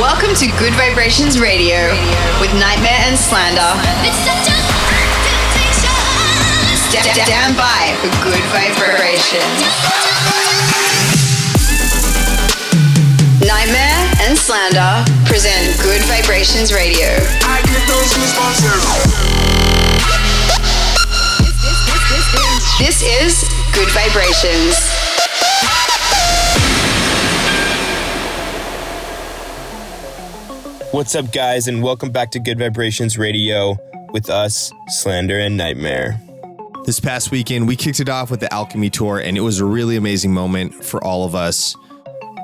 Welcome to Good Vibrations Radio with Nightmare and Slander. Stand by for good vibrations. Nightmare and Slander present Good Vibrations Radio. I get those This is Good Vibrations. What's up, guys, and welcome back to Good Vibrations Radio with us, Slander and Nightmare. This past weekend, we kicked it off with the Alchemy Tour, and it was a really amazing moment for all of us.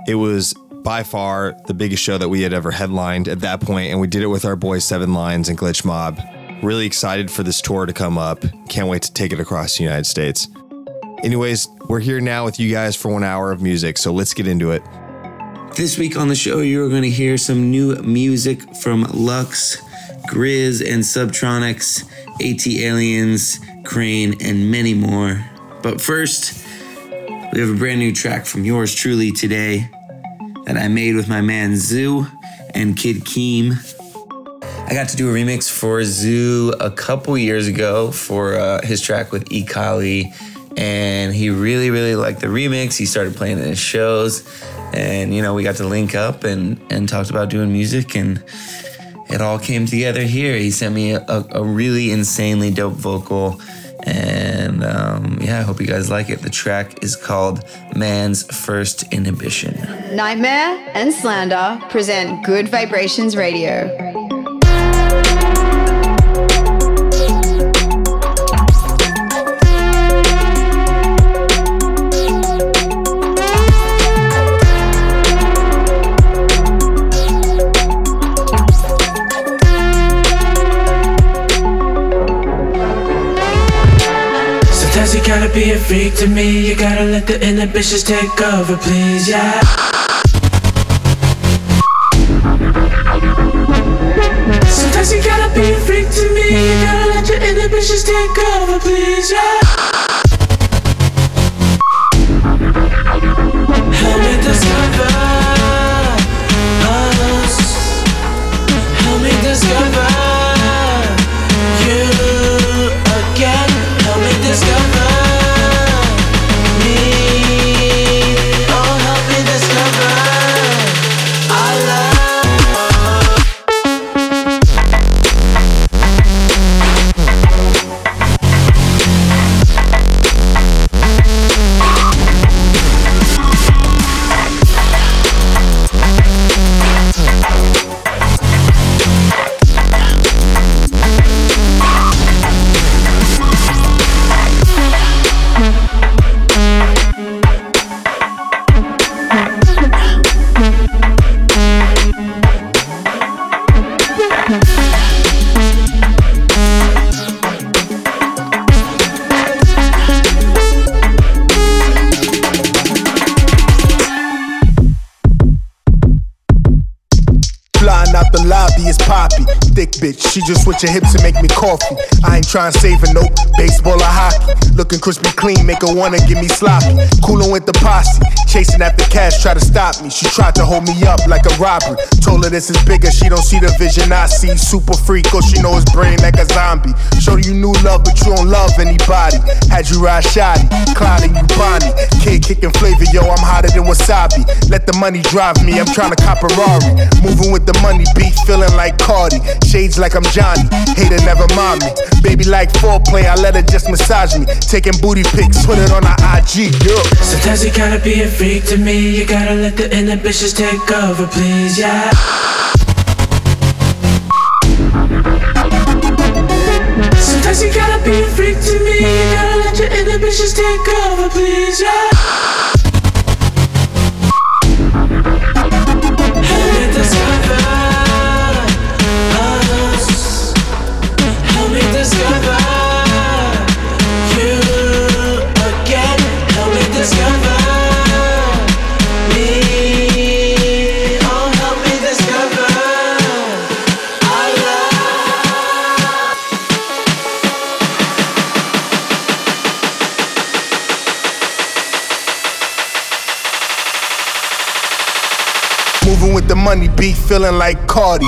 It was by far the biggest show that we had ever headlined at that point, and we did it with our boys Seven Lions and Glitch Mob. Really excited for this tour to come up. Can't wait to take it across the United States. Anyways, we're here now with you guys for one hour of music, so let's get into it. This week on the show, you're going to hear some new music from Lux, Grizz, and Subtronics, ATLiens, Crane, and many more. But first, we have a brand new track from yours truly today that I made with my man Zoo and Kid Keem. I got to do a remix for Zoo a couple years ago for uh, his track with E. And he really, really liked the remix. He started playing it in his shows and you know we got to link up and and talked about doing music and it all came together here. He sent me a, a really insanely dope vocal and um, yeah i hope you guys like it. The track is called man's first inhibition. Nightmare and slander present good vibrations radio gotta be a freak to me. You gotta let the inhibitions take over, please, yeah. Just hips and make me coffee. I ain't trying to save her, nope. Looking crispy clean, make her wanna give me sloppy. Coolin' with the posse. Chasing after cash, try to stop me. She tried to hold me up like a robbery. Told her this is bigger, she don't see the vision I see. Super freak, cause she know his brain like a zombie. Showed you new love, but you don't love anybody. Had you ride shoddy, clouding you Bonnie. Kid kicking flavor, yo, I'm hotter than wasabi. Let the money drive me, I'm trying to cop a Rari. Moving with the money beat, feeling like Cardi. Shades like I'm Johnny, hater never mind me. Baby like foreplay, I let her just massage me. Taking booty pics, put it on her IG, yo. Sometimes you gotta be a freak to me. You gotta let the inhibitions take over, please, yeah. Sometimes you gotta be a freak to me. You gotta let your inhibitions take over, please, yeah. Feeling like Cardi.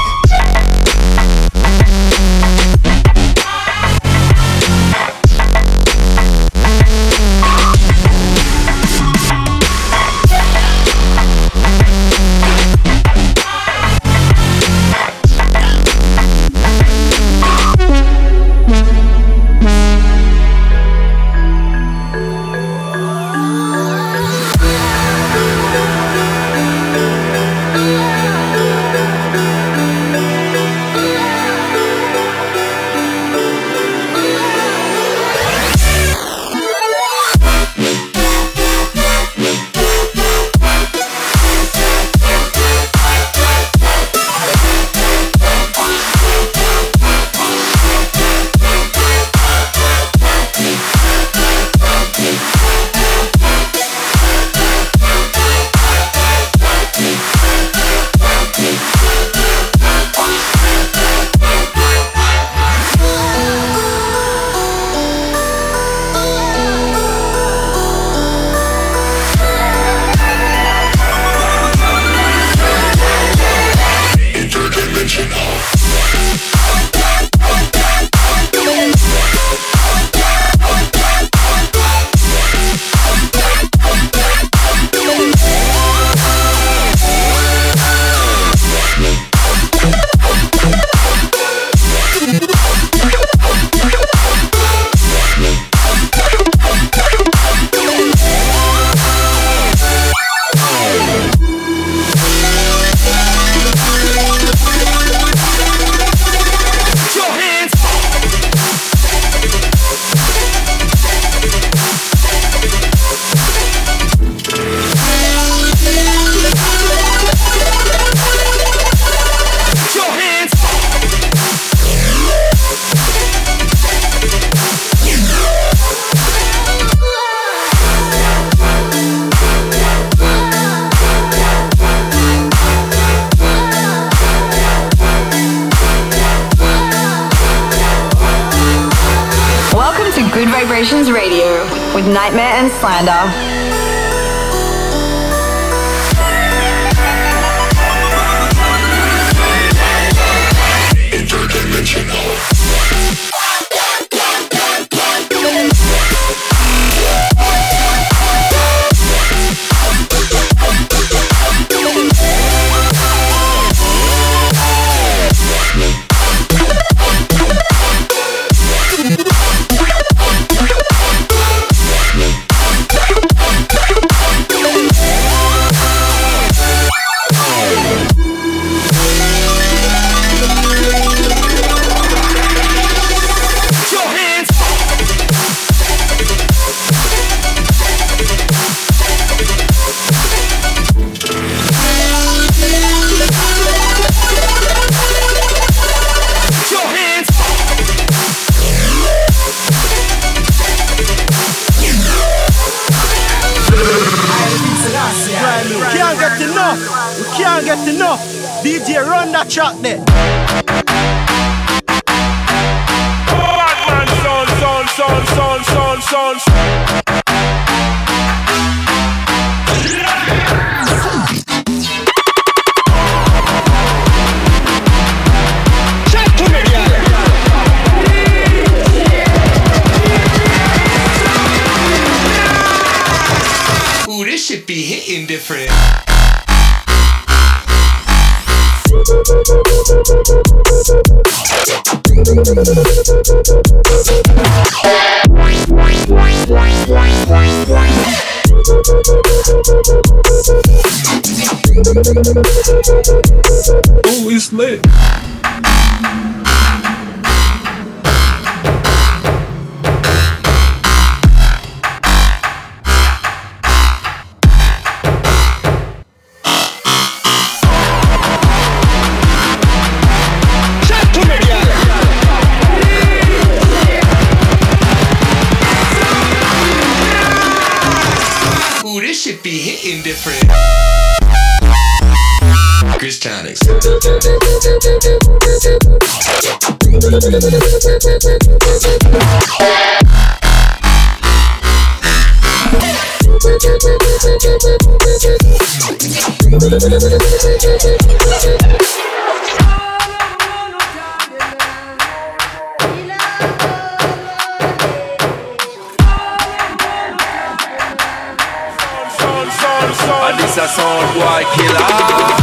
Alisa sans joie qui est là.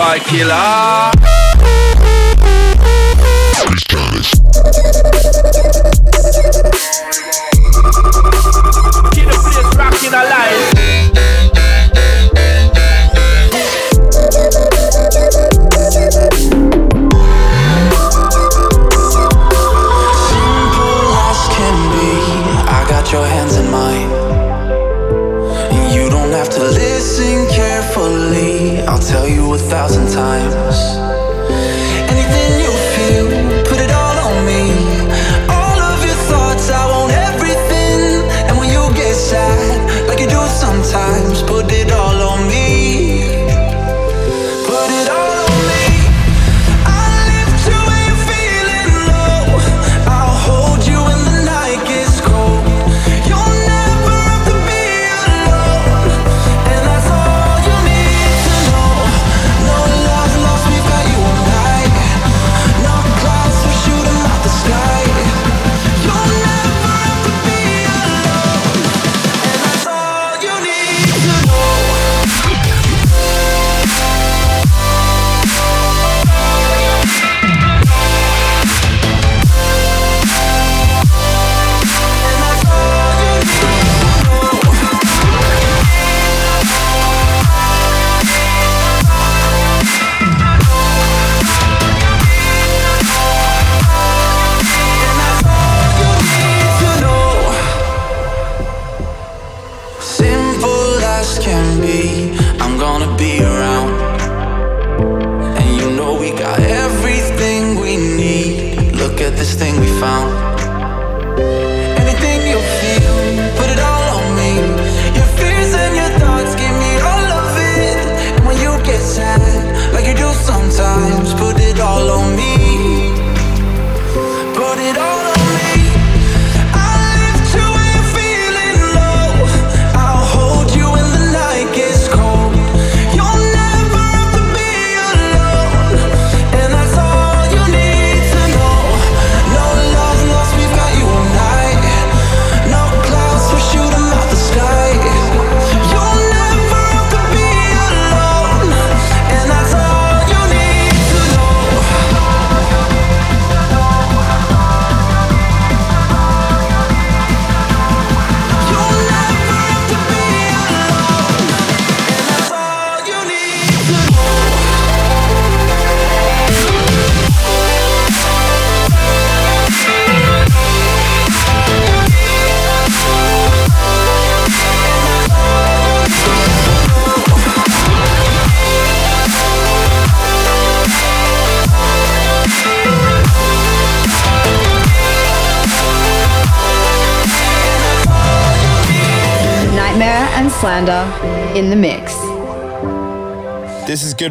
worldwide killer. I'll tell you a thousand times.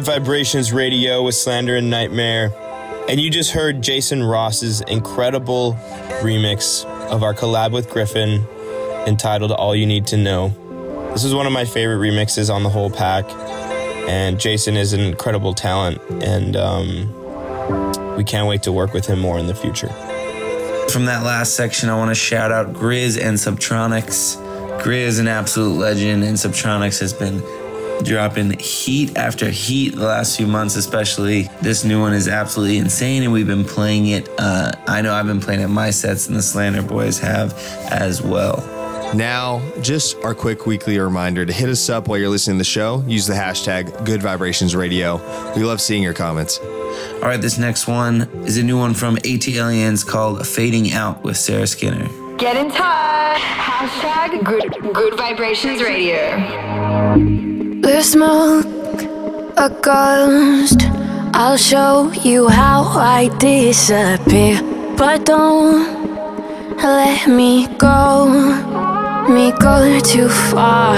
Good Vibrations Radio with Slander and Nightmare. And you just heard Jason Ross's incredible remix of our collab with Gryffin entitled All You Need to Know. This is one of my favorite remixes on the whole pack. And Jason is an incredible talent. And um, we can't wait to work with him more in the future. From that last section, I want to shout out Grizz and Subtronics. Grizz is an absolute legend, and Subtronics has been dropping heat after heat the last few months, especially. This new one is absolutely insane, and we've been playing it. Uh, I know I've been playing it my sets, and the Slander Boys have as well. Now, just our quick weekly reminder to hit us up while you're listening to the show. Use the hashtag Good Vibrations Radio. We love seeing your comments. All right, this next one is a new one from ATLiens called Fading Out with Sarah Skinner. Get in touch. Hashtag Good, good Vibrations Radio. We're smoke, a ghost. I'll show you how I disappear. But don't let me go, me go too far.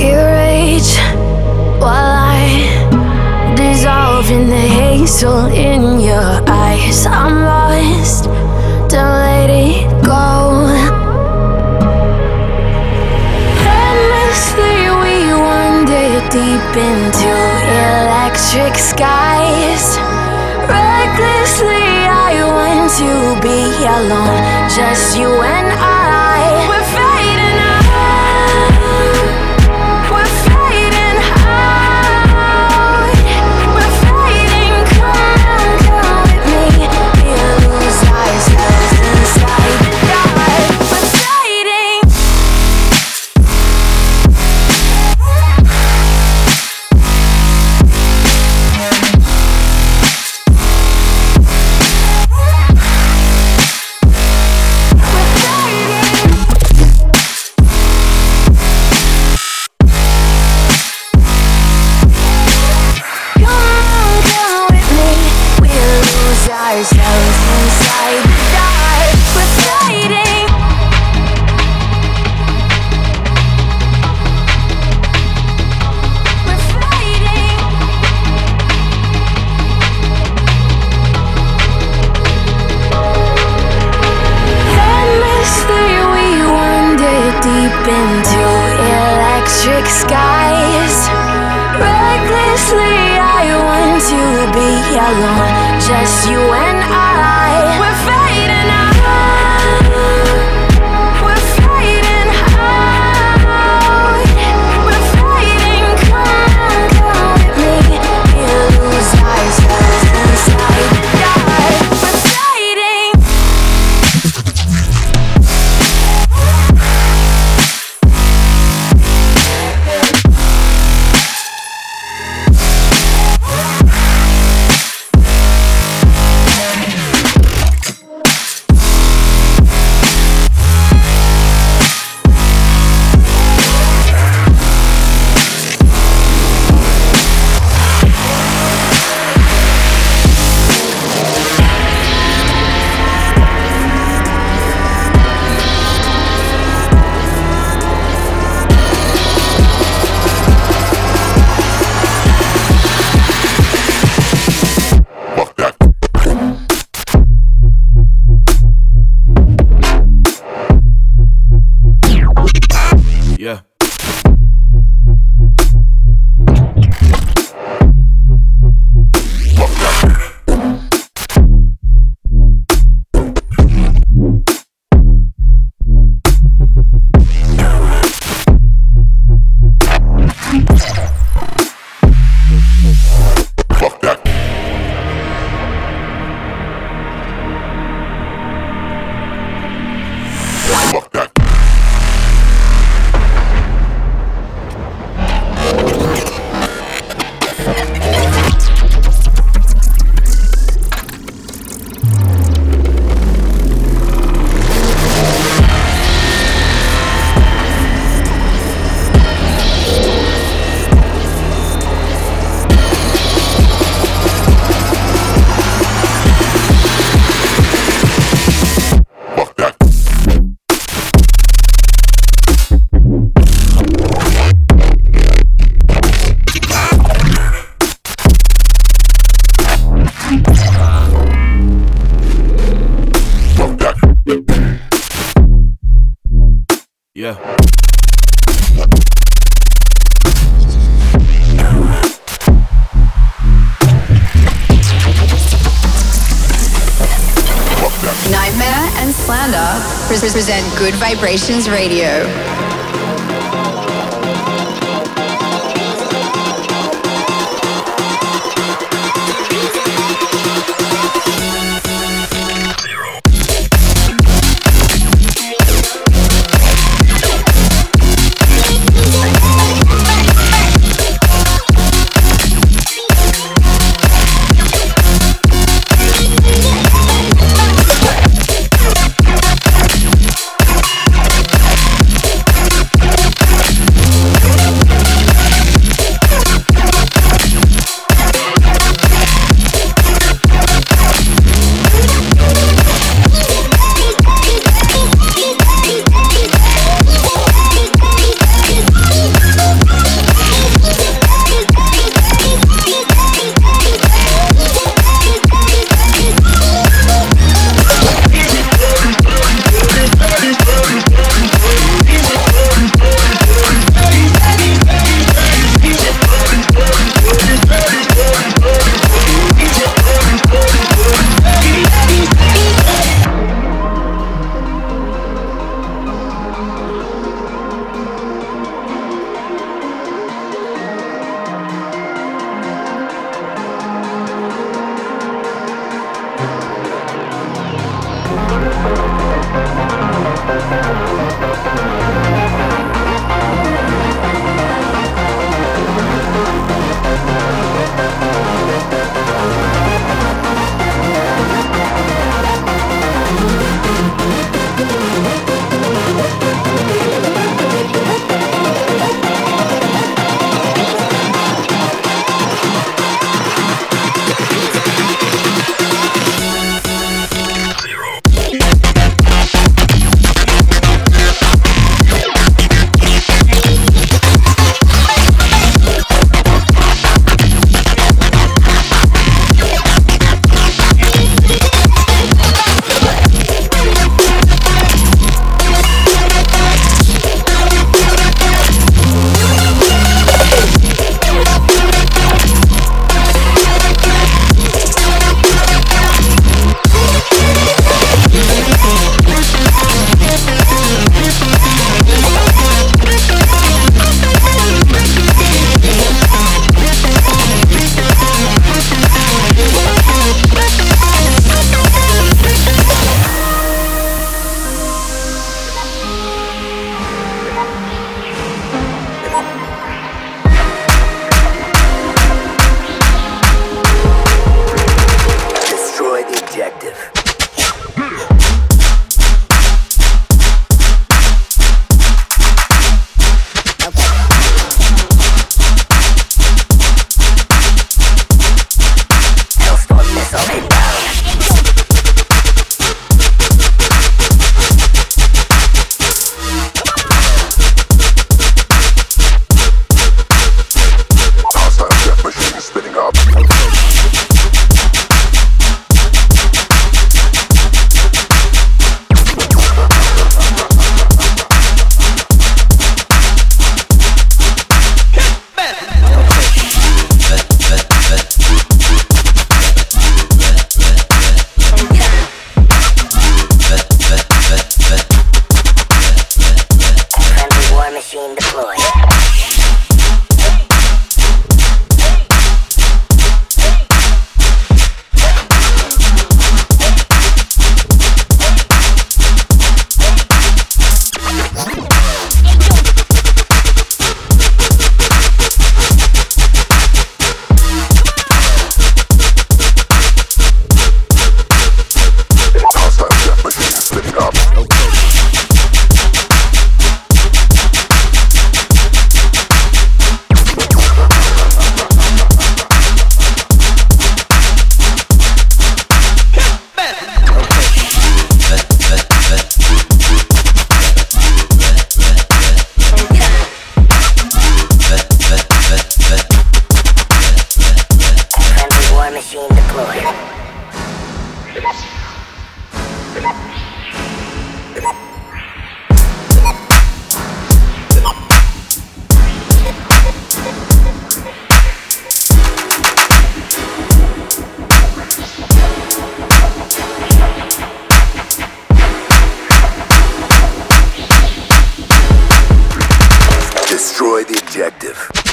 Erase while I dissolve in the hazel in your eyes. I'm lost, don't let it go. Deep into electric skies. Recklessly I want to be alone, just you and I. alone, just you and I. Destroy the objective.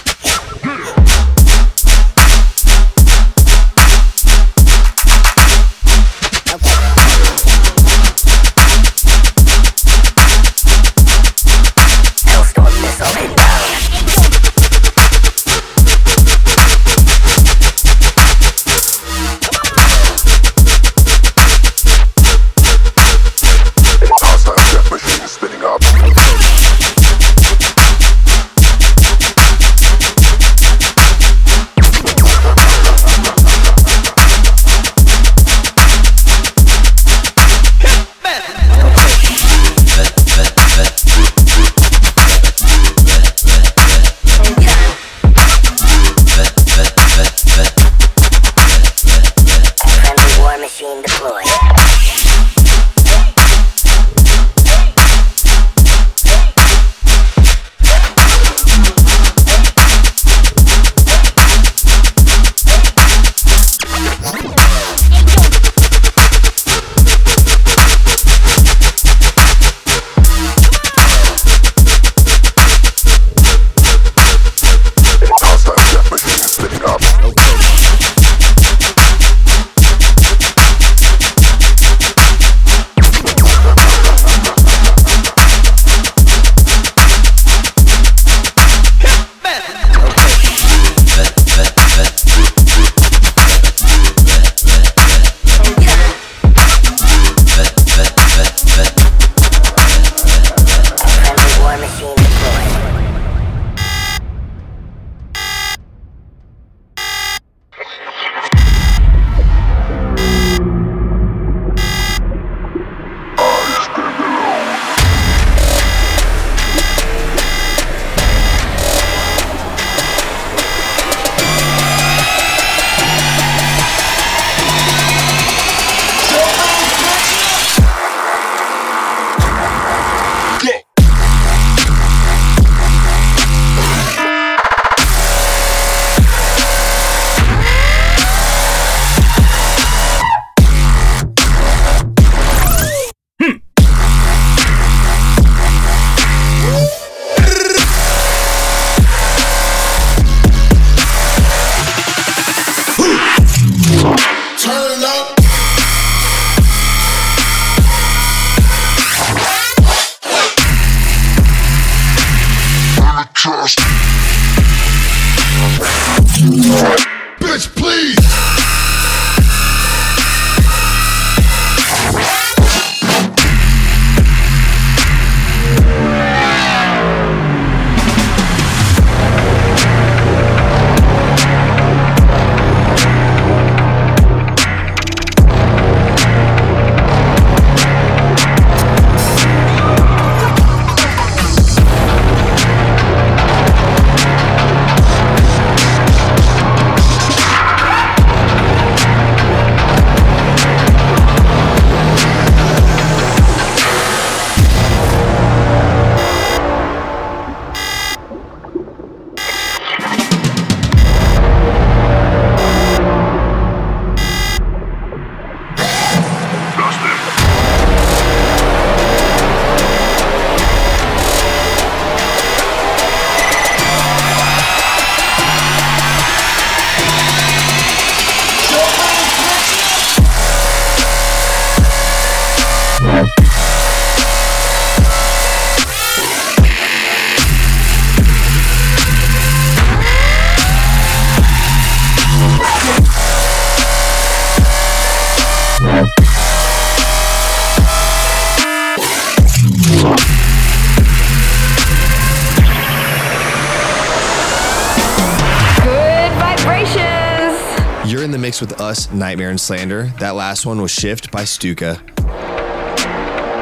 The mix with us, Nightmare and Slander. That last one was Shift by Stuka.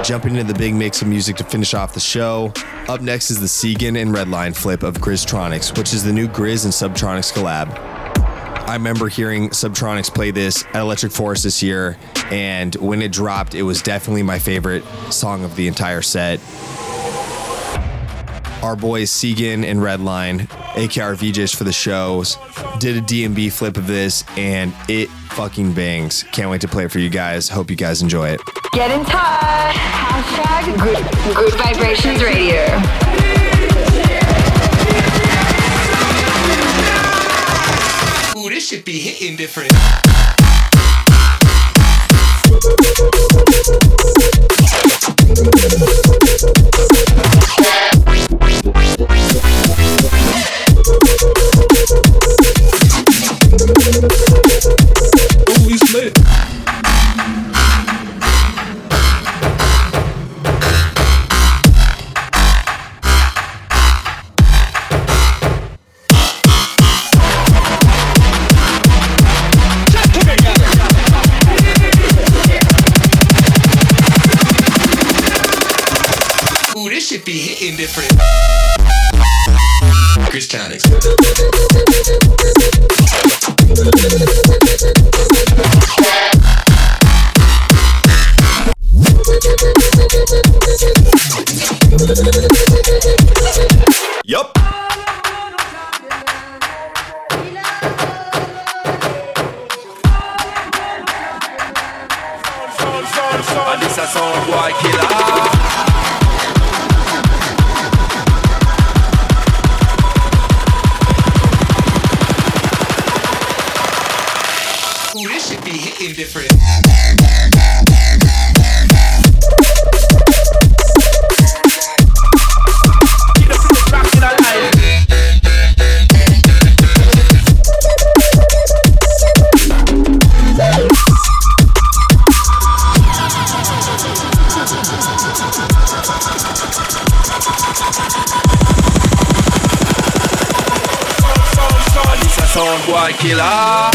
Jumping into the big mix of music to finish off the show. Up next is the Segan and Redline flip of Grizztronics, which is the new Grizz and Subtronics collab. I remember hearing Subtronics play this at Electric Forest this year, and when it dropped, it was definitely my favorite song of the entire set. Our boys Segan and Redline, AKR VJs for the shows, did a DnB flip of this, and it fucking bangs. Can't wait to play it for you guys. Hope you guys enjoy it. Get in touch. Hashtag good, good vibrations radio. Ooh, this should be hitting different. Ooh, be hitting different. Chris Tonics. Yup. And this a sound boy killer. Boy killer.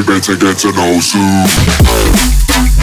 They better get to know soon.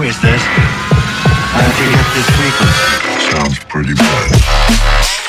Who is this? This frequency? Sounds pretty bad.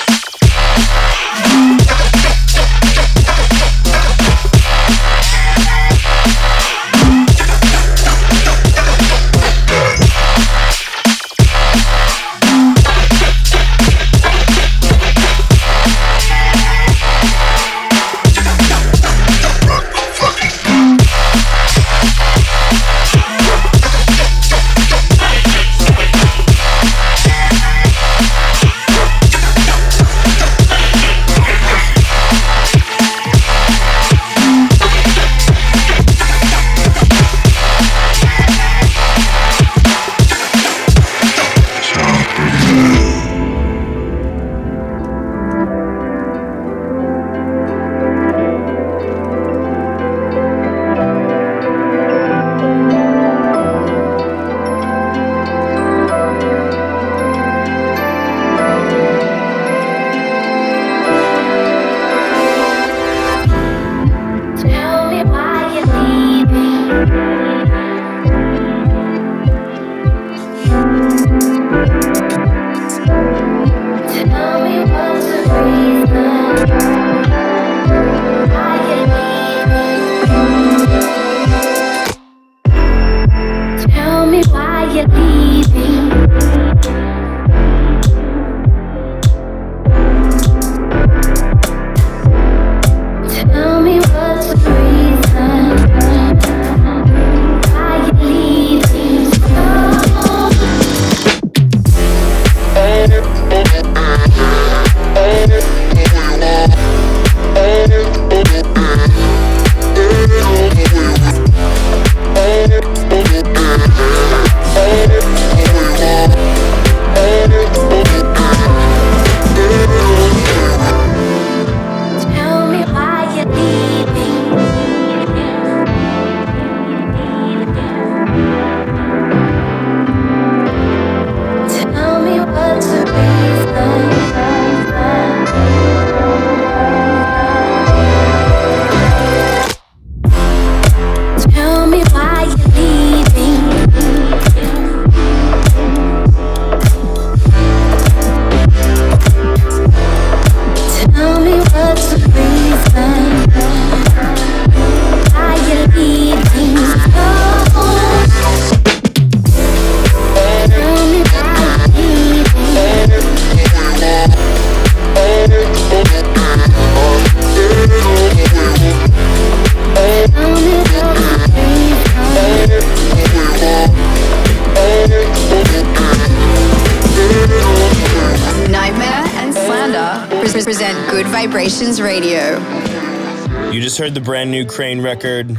Crane record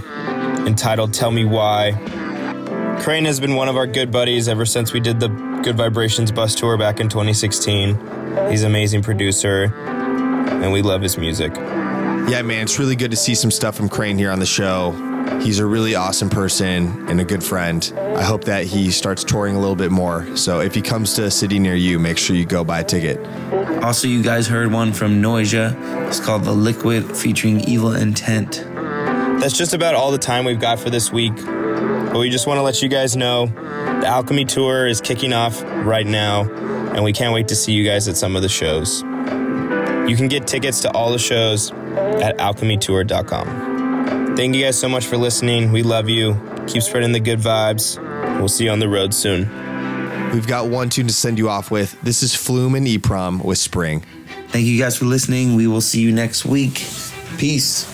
entitled Tell Me Why. Crane has been one of our good buddies ever since we did the Good Vibrations bus tour back in 2016. He's an amazing producer, and we love his music. Yeah, man, it's really good to see some stuff from Crane here on the show. He's a really awesome person and a good friend. I hope that he starts touring a little bit more. So if he comes to a city near you, make sure you go buy a ticket. Also, you guys heard one from Noisia. It's called The Liquid featuring Evil Intent. That's just about all the time we've got for this week. But we just want to let you guys know the Alchemy Tour is kicking off right now, and we can't wait to see you guys at some of the shows. You can get tickets to all the shows at alchemytour.com. Thank you guys so much for listening. We love you. Keep spreading the good vibes. We'll see you on the road soon. We've got one tune to send you off with. This is Flume and EPROM with Spring. Thank you guys for listening. We will see you next week. Peace.